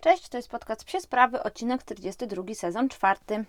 Cześć, to jest podcast Psie Sprawy, odcinek 42, sezon czwarty.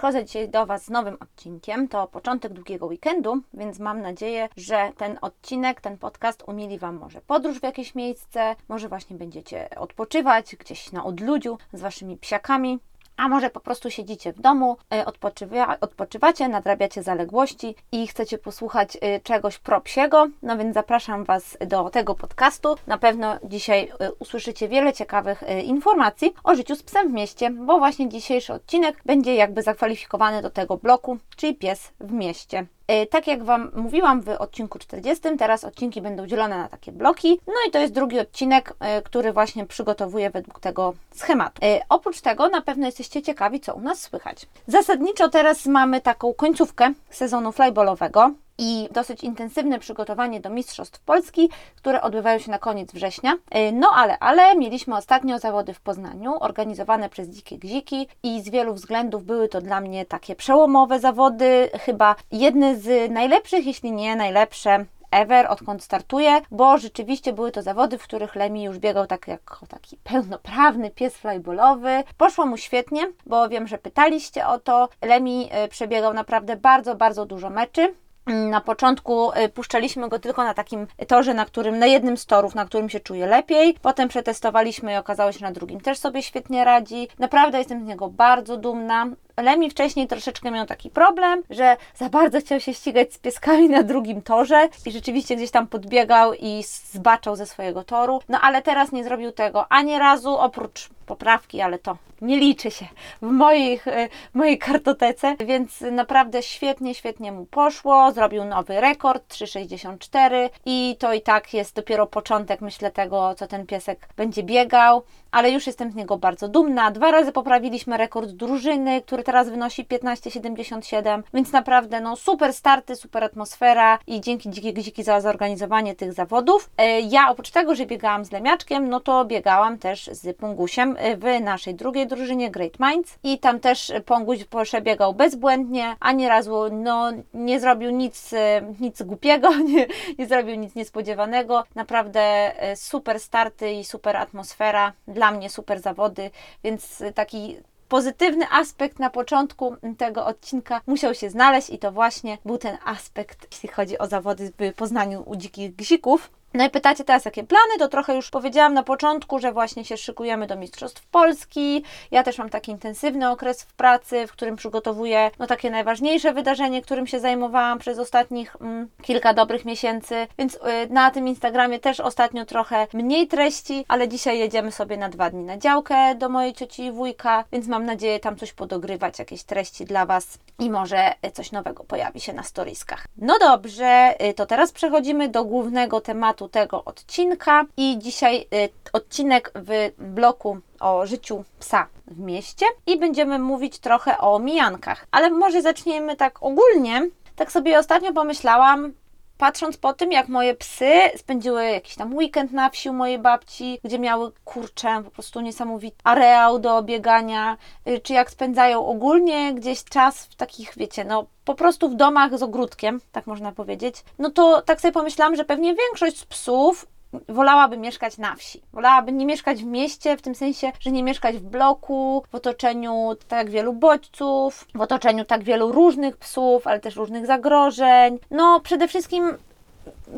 Przychodzę dzisiaj do Was z nowym odcinkiem. To początek długiego weekendu, więc mam nadzieję, że ten odcinek, ten podcast umili Wam może podróż w jakieś miejsce, może właśnie będziecie odpoczywać gdzieś na odludziu z Waszymi psiakami. A może po prostu siedzicie w domu, y, odpoczywa, odpoczywacie, nadrabiacie zaległości i chcecie posłuchać y, czegoś propsiego, no więc zapraszam Was do tego podcastu. Na pewno dzisiaj y, usłyszycie wiele ciekawych informacji o życiu z psem w mieście, bo właśnie dzisiejszy odcinek będzie jakby zakwalifikowany do tego bloku, czyli pies w mieście. E, tak jak Wam mówiłam w odcinku 40, teraz odcinki będą dzielone na takie bloki. No i to jest drugi odcinek, e, który właśnie przygotowuję według tego schematu. E, oprócz tego na pewno jesteście ciekawi, co u nas słychać. Zasadniczo teraz mamy taką końcówkę sezonu flyballowego i dosyć intensywne przygotowanie do Mistrzostw Polski, które odbywają się na koniec września. E, no ale, ale mieliśmy ostatnio zawody w Poznaniu, organizowane przez Dzikie Gziki i z wielu względów były to dla mnie takie przełomowe zawody, chyba jedne z najlepszych, jeśli nie najlepsze ever, odkąd startuję, bo rzeczywiście były to zawody, w których Lemi już biegał tak jako taki pełnoprawny pies flyballowy. Poszło mu świetnie, bo wiem, że pytaliście o to. Lemi e, przebiegał naprawdę bardzo, bardzo dużo meczy. Na początku y, puszczaliśmy go tylko na takim torze, na którym, na jednym z torów, na którym się czuje lepiej. Potem przetestowaliśmy i okazało się, że na drugim też sobie świetnie radzi. Naprawdę jestem z niego bardzo dumna. Lemi wcześniej troszeczkę miał taki problem, że za bardzo chciał się ścigać z pieskami na drugim torze i rzeczywiście gdzieś tam podbiegał i zbaczał ze swojego toru. No ale teraz nie zrobił tego ani razu, oprócz poprawki, ale to nie liczy się w, moich, e, w mojej kartotece, więc naprawdę świetnie, świetnie mu poszło. Zrobił nowy rekord 3,64 i to i tak jest dopiero początek, myślę, tego, co ten piesek będzie biegał, ale już jestem z niego bardzo dumna. Dwa razy poprawiliśmy rekord drużyny, który teraz wynosi 15,77, więc naprawdę no super starty, super atmosfera i dzięki Dzikie Gziki za zorganizowanie tych zawodów. E, ja oprócz tego, że biegałam z Lemiaczkiem, no to biegałam też z Pungusiem w naszej drugiej drużynie Great Minds i tam też Ponguś przebiegał bezbłędnie, ani razu no, nie zrobił nic, e, nic głupiego, nie, nie zrobił nic niespodziewanego. Naprawdę e, super starty i super atmosfera, dla mnie super zawody, więc taki pozytywny aspekt na początku tego odcinka musiał się znaleźć i to właśnie był ten aspekt, jeśli chodzi o zawody w Poznaniu u dzikich gzików. No i pytacie teraz, jakie plany? To trochę już powiedziałam na początku, że właśnie się szykujemy do Mistrzostw Polski. Ja też mam taki intensywny okres w pracy, w którym przygotowuję no, takie najważniejsze wydarzenie, którym się zajmowałam przez ostatnich mm, kilka dobrych miesięcy. Więc y, na tym Instagramie też ostatnio trochę mniej treści, ale dzisiaj jedziemy sobie na dwa dni na działkę do mojej cioci i wujka, więc mam nadzieję tam coś podogrywać, jakieś treści dla Was i może coś nowego pojawi się na storiskach. No dobrze, y, to teraz przechodzimy do głównego tematu tematu tego odcinka i dzisiaj y, odcinek w bloku o życiu psa w mieście i będziemy mówić trochę o mijankach. Ale może zaczniemy tak ogólnie. Tak sobie ostatnio pomyślałam, patrząc po tym, jak moje psy spędziły jakiś tam weekend na wsi u mojej babci, gdzie miały kurczę, po prostu niesamowity areał do biegania, y, czy jak spędzają ogólnie gdzieś czas w takich, wiecie, no po prostu w domach z ogródkiem, tak można powiedzieć, no to tak sobie pomyślałam, że pewnie większość z psów wolałaby mieszkać na wsi. Wolałaby nie mieszkać w mieście, w tym sensie, że nie mieszkać w bloku, w otoczeniu tak wielu bodźców, w otoczeniu tak wielu różnych psów, ale też różnych zagrożeń. No, przede wszystkim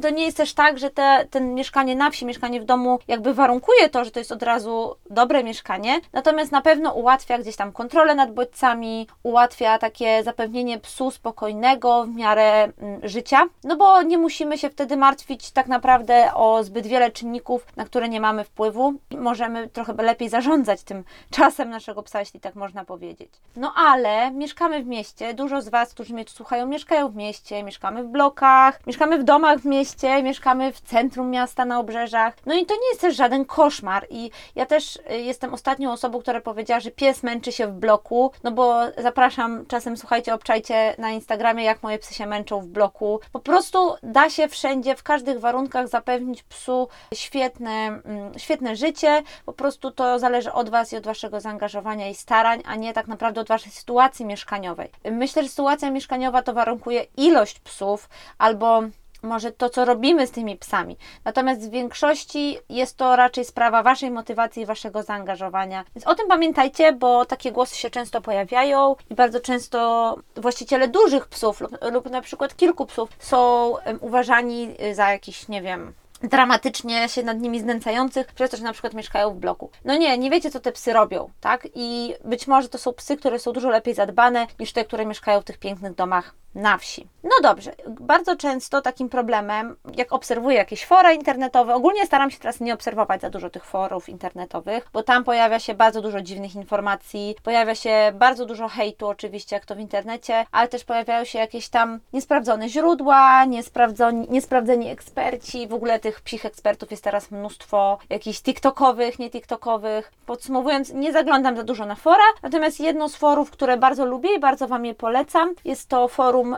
to nie jest też tak, że te, ten mieszkanie na wsi, mieszkanie w domu jakby warunkuje to, że to jest od razu dobre mieszkanie, natomiast na pewno ułatwia gdzieś tam kontrolę nad bodźcami, ułatwia takie zapewnienie psu spokojnego w miarę mm, życia, no bo nie musimy się wtedy martwić tak naprawdę o zbyt wiele czynników, na które nie mamy wpływu. Możemy trochę lepiej zarządzać tym czasem naszego psa, jeśli tak można powiedzieć. No ale mieszkamy w mieście, dużo z Was, którzy mnie tu słuchają, mieszkają w mieście, mieszkamy w blokach, mieszkamy w domach w mieście, mieście, mieszkamy w centrum miasta, na obrzeżach. No i to nie jest też żaden koszmar. I ja też y, jestem ostatnią osobą, która powiedziała, że pies męczy się w bloku, no bo zapraszam czasem, słuchajcie, obczajcie na Instagramie, jak moje psy się męczą w bloku. Po prostu da się wszędzie, w każdych warunkach zapewnić psu świetne, mm, świetne życie. Po prostu to zależy od Was i od Waszego zaangażowania i starań, a nie tak naprawdę od Waszej sytuacji mieszkaniowej. Myślę, że sytuacja mieszkaniowa to warunkuje ilość psów albo może to, co robimy z tymi psami. Natomiast w większości jest to raczej sprawa Waszej motywacji i Waszego zaangażowania. Więc o tym pamiętajcie, bo takie głosy się często pojawiają i bardzo często właściciele dużych psów lub, lub na przykład kilku psów są uważani za jakiś, nie wiem, dramatycznie się nad nimi znęcających, przez to, że na przykład mieszkają w bloku. No nie, nie wiecie, co te psy robią, tak? I być może to są psy, które są dużo lepiej zadbane niż te, które mieszkają w tych pięknych domach na wsi. No dobrze, bardzo często takim problemem, jak obserwuję jakieś fora internetowe, ogólnie staram się teraz nie obserwować za dużo tych forów internetowych, bo tam pojawia się bardzo dużo dziwnych informacji, pojawia się bardzo dużo hejtu oczywiście, jak to w internecie, ale też pojawiają się jakieś tam niesprawdzone źródła, niesprawdzoni, niesprawdzeni eksperci, w ogóle tych psich ekspertów jest teraz mnóstwo, jakichś tiktokowych, nie tiktokowych. Podsumowując, nie zaglądam za dużo na fora, natomiast jedno z forów, które bardzo lubię i bardzo Wam je polecam, jest to forum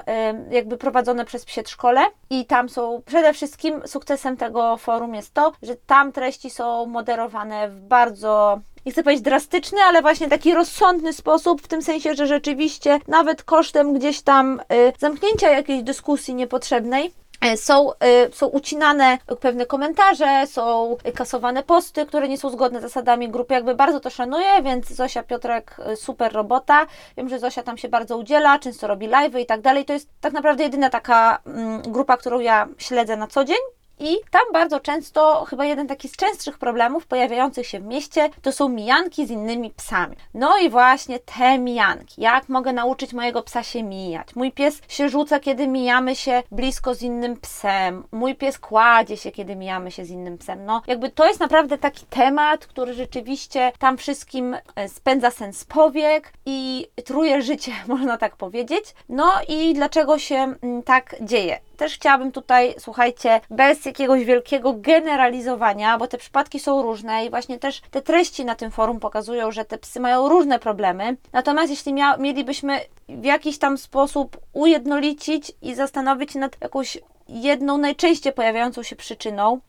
jakby prowadzone przez Przedszkole i tam są przede wszystkim sukcesem tego forum jest to, że tam treści są moderowane w bardzo nie chcę powiedzieć drastyczny, ale właśnie taki rozsądny sposób, w tym sensie, że rzeczywiście nawet kosztem gdzieś tam y, zamknięcia jakiejś dyskusji niepotrzebnej, są, e, są ucinane pewne komentarze, są kasowane posty, które nie są zgodne z zasadami grupy. Jakby bardzo to szanuję, więc Zosia Piotrek e, super robota. Wiem, że Zosia tam się bardzo udziela, często robi live i tak dalej. To jest tak naprawdę jedyna taka mm, grupa, którą ja śledzę na co dzień. I tam bardzo często, chyba jeden taki z częstszych problemów pojawiających się w mieście, to są mijanki z innymi psami. No i właśnie te mijanki. Jak mogę nauczyć mojego psa się mijać? Mój pies się rzuca, kiedy mijamy się blisko z innym psem. Mój pies kładzie się, kiedy mijamy się z innym psem. No, jakby to jest naprawdę taki temat, który rzeczywiście tam wszystkim e, spędza sens powiek i truje życie, można tak powiedzieć. No i dlaczego się mm, tak dzieje? Też chciałabym tutaj, słuchajcie, bez jakiegoś wielkiego generalizowania, bo te przypadki są różne i właśnie też te treści na tym forum pokazują, że te psy mają różne problemy. Natomiast jeśli mielibyśmy w jakiś tam sposób ujednolicić i zastanowić się nad jakąś jedną najczęściej pojawiającą się przyczyną,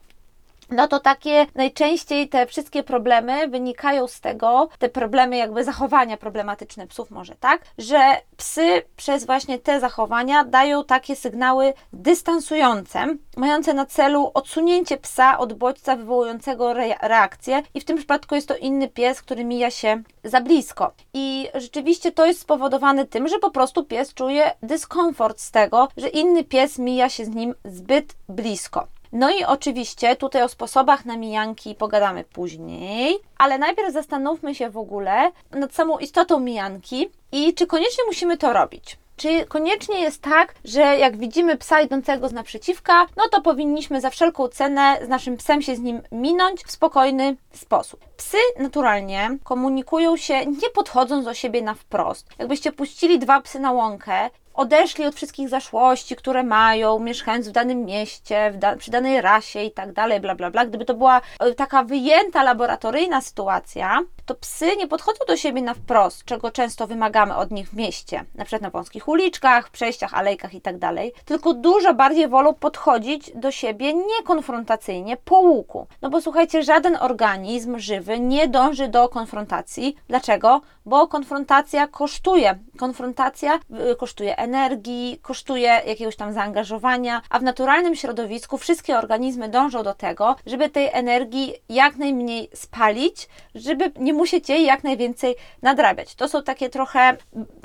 no to takie najczęściej te wszystkie problemy wynikają z tego, te problemy jakby zachowania problematyczne psów może, tak? Że psy przez właśnie te zachowania dają takie sygnały dystansujące, mające na celu odsunięcie psa od bodźca wywołującego re reakcję i w tym przypadku jest to inny pies, który mija się za blisko. I rzeczywiście to jest spowodowane tym, że po prostu pies czuje dyskomfort z tego, że inny pies mija się z nim zbyt blisko. No i oczywiście tutaj o sposobach na mijanki pogadamy później, ale najpierw zastanówmy się w ogóle nad samą istotą mijanki i czy koniecznie musimy to robić. Czy koniecznie jest tak, że jak widzimy psa idącego z naprzeciwka, no to powinniśmy za wszelką cenę z naszym psem się z nim minąć w spokojny sposób. Psy naturalnie komunikują się nie podchodząc do siebie na wprost. Jakbyście puścili dwa psy na łąkę odeszli od wszystkich zaszłości, które mają, mieszkając w danym mieście, w da przy danej rasie i tak dalej, bla, bla, bla. Gdyby to była e, taka wyjęta laboratoryjna sytuacja, to psy nie podchodzą do siebie na wprost, czego często wymagamy od nich w mieście, na przykład na wąskich uliczkach, przejściach, alejkach i tak dalej, tylko dużo bardziej wolą podchodzić do siebie niekonfrontacyjnie, po łuku. No bo słuchajcie, żaden organizm żywy nie dąży do konfrontacji. Dlaczego? Bo konfrontacja kosztuje. Konfrontacja kosztuje energii, kosztuje jakiegoś tam zaangażowania, a w naturalnym środowisku wszystkie organizmy dążą do tego, żeby tej energii jak najmniej spalić, żeby nie musieć jej jak najwięcej nadrabiać. To są takie trochę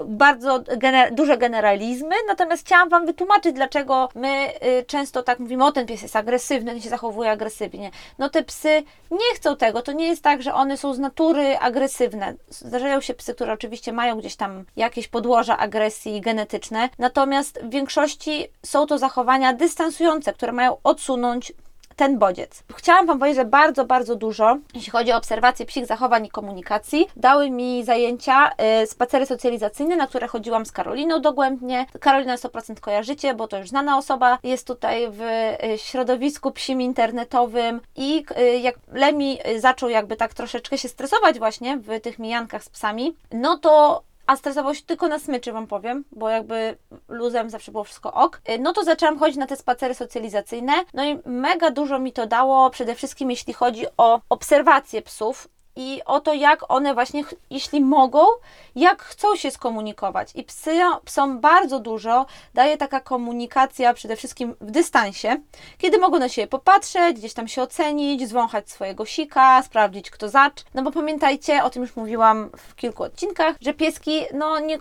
bardzo gener duże generalizmy, natomiast chciałam Wam wytłumaczyć, dlaczego my y, często tak mówimy, o ten pies jest agresywny, ten się zachowuje agresywnie. No te psy nie chcą tego, to nie jest tak, że one są z natury agresywne. Zdarzają się psy, które oczywiście mają gdzieś tam jakieś podłoża agresji natomiast w większości są to zachowania dystansujące, które mają odsunąć ten bodziec. Chciałam Wam powiedzieć, że bardzo, bardzo dużo, jeśli chodzi o obserwację psich zachowań i komunikacji, dały mi zajęcia y, spacery socjalizacyjne, na które chodziłam z Karoliną dogłębnie. Karolina 100% kojarzycie, bo to już znana osoba, jest tutaj w y, środowisku psim internetowym i y, jak Lemi zaczął jakby tak troszeczkę się stresować właśnie w tych mijankach z psami, no to a stresował się tylko na smyczy, Wam powiem, bo jakby luzem zawsze było wszystko ok, y, no to zaczęłam chodzić na te spacery socjalizacyjne, no i mega dużo mi to dało, przede wszystkim jeśli chodzi o obserwację psów, i o to, jak one właśnie, jeśli mogą, jak chcą się skomunikować. I psy, psom bardzo dużo daje taka komunikacja, przede wszystkim w dystansie, kiedy mogą na siebie popatrzeć, gdzieś tam się ocenić, zwąchać swojego sika, sprawdzić, kto zacz. No bo pamiętajcie, o tym już mówiłam w kilku odcinkach, że pieski no, nie,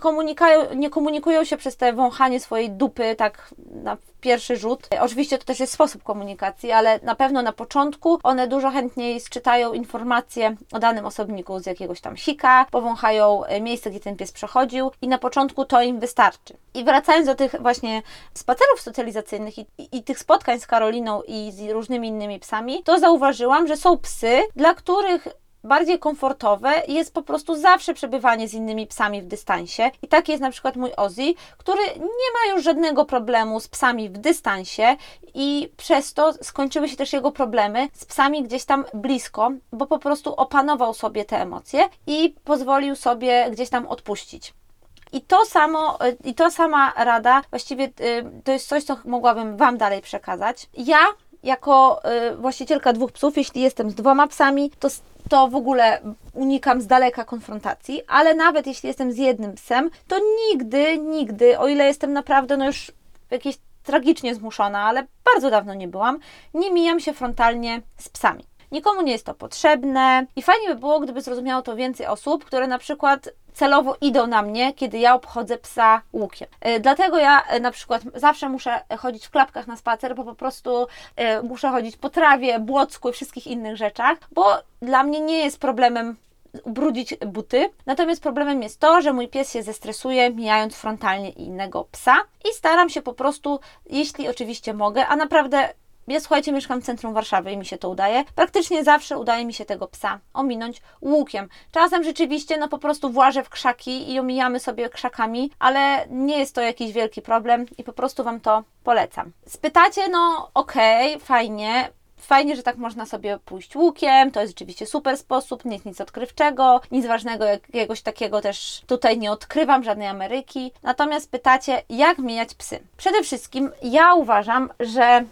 nie komunikują się przez te wąchanie swojej dupy tak na pierwszy rzut. Oczywiście to też jest sposób komunikacji, ale na pewno na początku one dużo chętniej sczytają informacje danym osobniku z jakiegoś tam sika, powąchają e, miejsce, gdzie ten pies przechodził i na początku to im wystarczy. I wracając do tych właśnie spacerów socjalizacyjnych i, i, i tych spotkań z Karoliną i z różnymi innymi psami, to zauważyłam, że są psy, dla których bardziej komfortowe jest po prostu zawsze przebywanie z innymi psami w dystansie. I taki jest na przykład mój Ozzy, który nie ma już żadnego problemu z psami w dystansie i przez to skończyły się też jego problemy z psami gdzieś tam blisko, bo po prostu opanował sobie te emocje i pozwolił sobie gdzieś tam odpuścić. I to samo, i to sama rada, właściwie y, to jest coś, co mogłabym Wam dalej przekazać. Ja jako y, właścicielka dwóch psów, jeśli jestem z dwoma psami, to to w ogóle unikam z daleka konfrontacji, ale nawet jeśli jestem z jednym psem, to nigdy, nigdy, o ile jestem naprawdę no już jakieś tragicznie zmuszona, ale bardzo dawno nie byłam, nie mijam się frontalnie z psami. Nikomu nie jest to potrzebne i fajnie by było, gdyby zrozumiało to więcej osób, które na przykład celowo idą na mnie, kiedy ja obchodzę psa łukiem. E, dlatego ja e, na przykład zawsze muszę chodzić w klapkach na spacer, bo po prostu e, muszę chodzić po trawie, błocku i wszystkich innych rzeczach, bo dla mnie nie jest problemem ubrudzić buty. Natomiast problemem jest to, że mój pies się zestresuje, mijając frontalnie innego psa i staram się po prostu, jeśli oczywiście mogę, a naprawdę ja słuchajcie, mieszkam w centrum Warszawy i mi się to udaje. Praktycznie zawsze udaje mi się tego psa ominąć łukiem. Czasem rzeczywiście no po prostu włażę w krzaki i omijamy sobie krzakami, ale nie jest to jakiś wielki problem i po prostu Wam to polecam. Spytacie, no okej, okay, fajnie, Fajnie, że tak można sobie pójść łukiem, to jest rzeczywiście super sposób, nie jest nic odkrywczego, nic ważnego jakiegoś takiego też tutaj nie odkrywam, żadnej Ameryki. Natomiast pytacie, jak mijać psy? Przede wszystkim ja uważam, że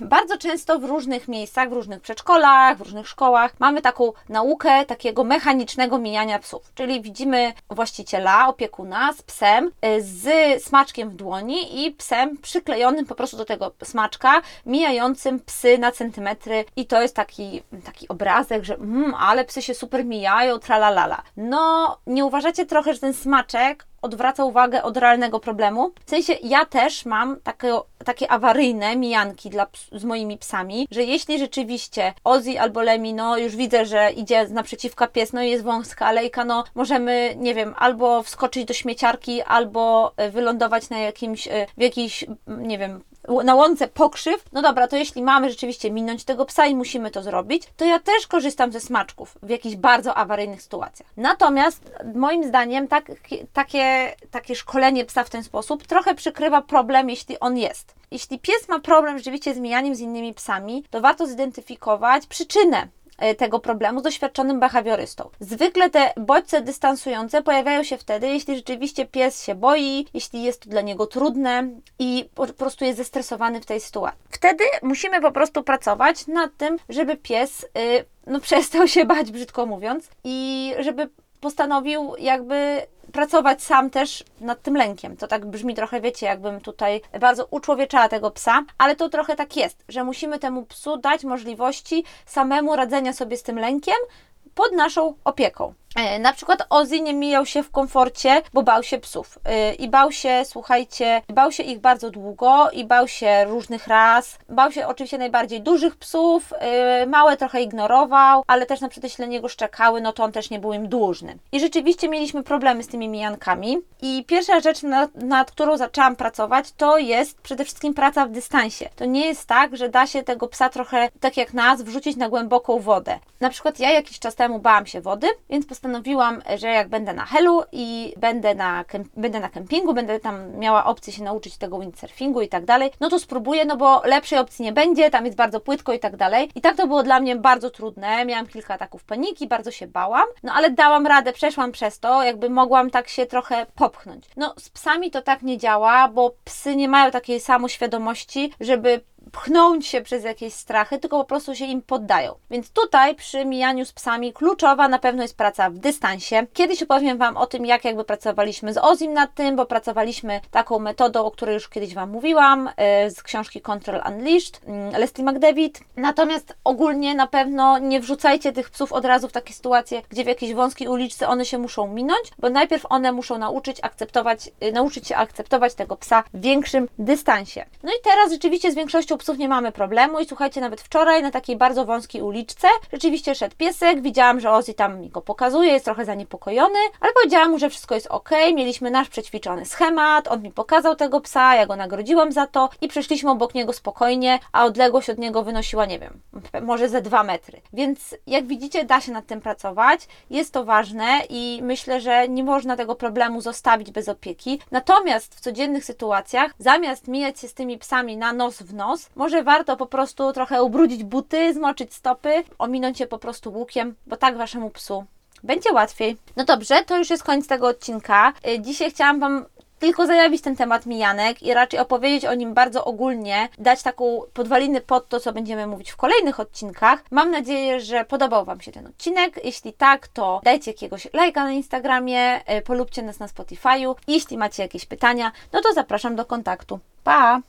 bardzo często w różnych miejscach, w różnych przedszkolach, w różnych szkołach mamy taką naukę takiego mechanicznego mijania psów. Czyli widzimy właściciela, opiekuna z psem, y, z smaczkiem w dłoni i psem przyklejonym po prostu do tego smaczka, mijającym psy na centymetry i to jest taki, taki obrazek, że mm, ale psy się super mijają, tralalala. No, nie uważacie trochę, że ten smaczek odwraca uwagę od realnego problemu. W sensie ja też mam takie, takie awaryjne mijanki dla, z moimi psami, że jeśli rzeczywiście Ozzy albo Lemi, no już widzę, że idzie naprzeciwka pies, no i jest wąska alejka, no możemy, nie wiem, albo wskoczyć do śmieciarki, albo e, wylądować na jakimś, e, w jakiejś, nie wiem, na łące pokrzyw, no dobra, to jeśli mamy rzeczywiście minąć tego psa i musimy to zrobić, to ja też korzystam ze smaczków w jakichś bardzo awaryjnych sytuacjach. Natomiast moim zdaniem tak, takie, takie szkolenie psa w ten sposób trochę przykrywa problem, jeśli on jest. Jeśli pies ma problem rzeczywiście z mijaniem z innymi psami, to warto zidentyfikować przyczynę tego problemu z doświadczonym behawiorystą. Zwykle te bodźce dystansujące pojawiają się wtedy, jeśli rzeczywiście pies się boi, jeśli jest to dla niego trudne i po prostu jest zestresowany w tej sytuacji. Wtedy musimy po prostu pracować nad tym, żeby pies y, no, przestał się bać, brzydko mówiąc, i żeby postanowił jakby pracować sam też nad tym lękiem. To tak brzmi trochę, wiecie, jakbym tutaj bardzo uczłowieczała tego psa, ale to trochę tak jest, że musimy temu psu dać możliwości samemu radzenia sobie z tym lękiem pod naszą opieką. E, Na przykład Ozzy nie mijał się w komforcie, bo bał się psów. E, I bał się, słuchajcie, bał się ich bardzo długo i bał się różnych ras. Bał się oczywiście najbardziej dużych psów, e, małe trochę ignorował, ale też na przykład jeśli niego szczekały, no to on też nie był im dłużny. I rzeczywiście mieliśmy problemy z tymi mijankami. I pierwsza rzecz, nad, nad którą zaczęłam pracować, to jest przede wszystkim praca w dystansie. To nie jest tak, że da się tego psa trochę, tak jak nas, wrzucić na głęboką wodę. Na przykład ja jakiś czas temu bałam się wody, więc postanowiłam, że jak będę na helu i będę na, będę na kempingu, będę tam miała opcję się nauczyć tego windsurfingu i tak dalej, no to spróbuję, no bo lepszej opcji nie będzie, tam jest bardzo płytko i tak dalej. I tak to było dla mnie bardzo trudne, miałam kilka ataków paniki, bardzo się bałam, no ale dałam radę, przeszłam przez to, jakby mogłam tak się trochę popchnąć. No z psami to tak nie działa, bo psy nie mają takiej samoświadomości, żeby pchnąć się przez jakieś strachy, tylko po prostu się im poddają. Więc tutaj przy mijaniu z psami kluczowa na pewno jest praca w dystansie. Kiedyś opowiem Wam o tym, jak jakby pracowaliśmy z Ozim nad tym, bo pracowaliśmy taką metodą, o której już kiedyś Wam mówiłam, yy, z książki Control Unleashed, yy, Leslie McDavid. Natomiast ogólnie na pewno nie wrzucajcie tych psów od razu w takie sytuacje, gdzie w jakiejś wąskiej uliczce one się muszą minąć, bo najpierw one muszą nauczyć akceptować, yy, nauczyć się akceptować tego psa w większym dystansie. No i teraz rzeczywiście z większością psów nie mamy problemu i słuchajcie, nawet wczoraj na takiej bardzo wąskiej uliczce rzeczywiście szedł piesek, widziałam, że Ozzy tam mi go pokazuje, jest trochę zaniepokojony, ale powiedziałam mu, że wszystko jest ok, mieliśmy nasz przećwiczony schemat, on mi pokazał tego psa, ja go nagrodziłam za to i przeszliśmy obok niego spokojnie, a odległość od niego wynosiła, nie wiem, może ze dwa metry. Więc jak widzicie, da się nad tym pracować, jest to ważne i myślę, że nie można tego problemu zostawić bez opieki. Natomiast w codziennych sytuacjach, zamiast mijać się z tymi psami na nos w nos, może warto po prostu trochę ubrudzić buty, zmoczyć stopy, ominąć je po prostu łukiem, bo tak waszemu psu będzie łatwiej. No dobrze, to już jest koniec tego odcinka. Y, Dzisiaj chciałam Wam tylko zajawić ten temat mijanek i raczej opowiedzieć o nim bardzo ogólnie, dać taką podwaliny pod to, co będziemy mówić w kolejnych odcinkach. Mam nadzieję, że podobał Wam się ten odcinek. Jeśli tak, to dajcie jakiegoś lajka na Instagramie, y, polubcie nas na Spotify'u. Jeśli macie jakieś pytania, no to zapraszam do kontaktu. Pa!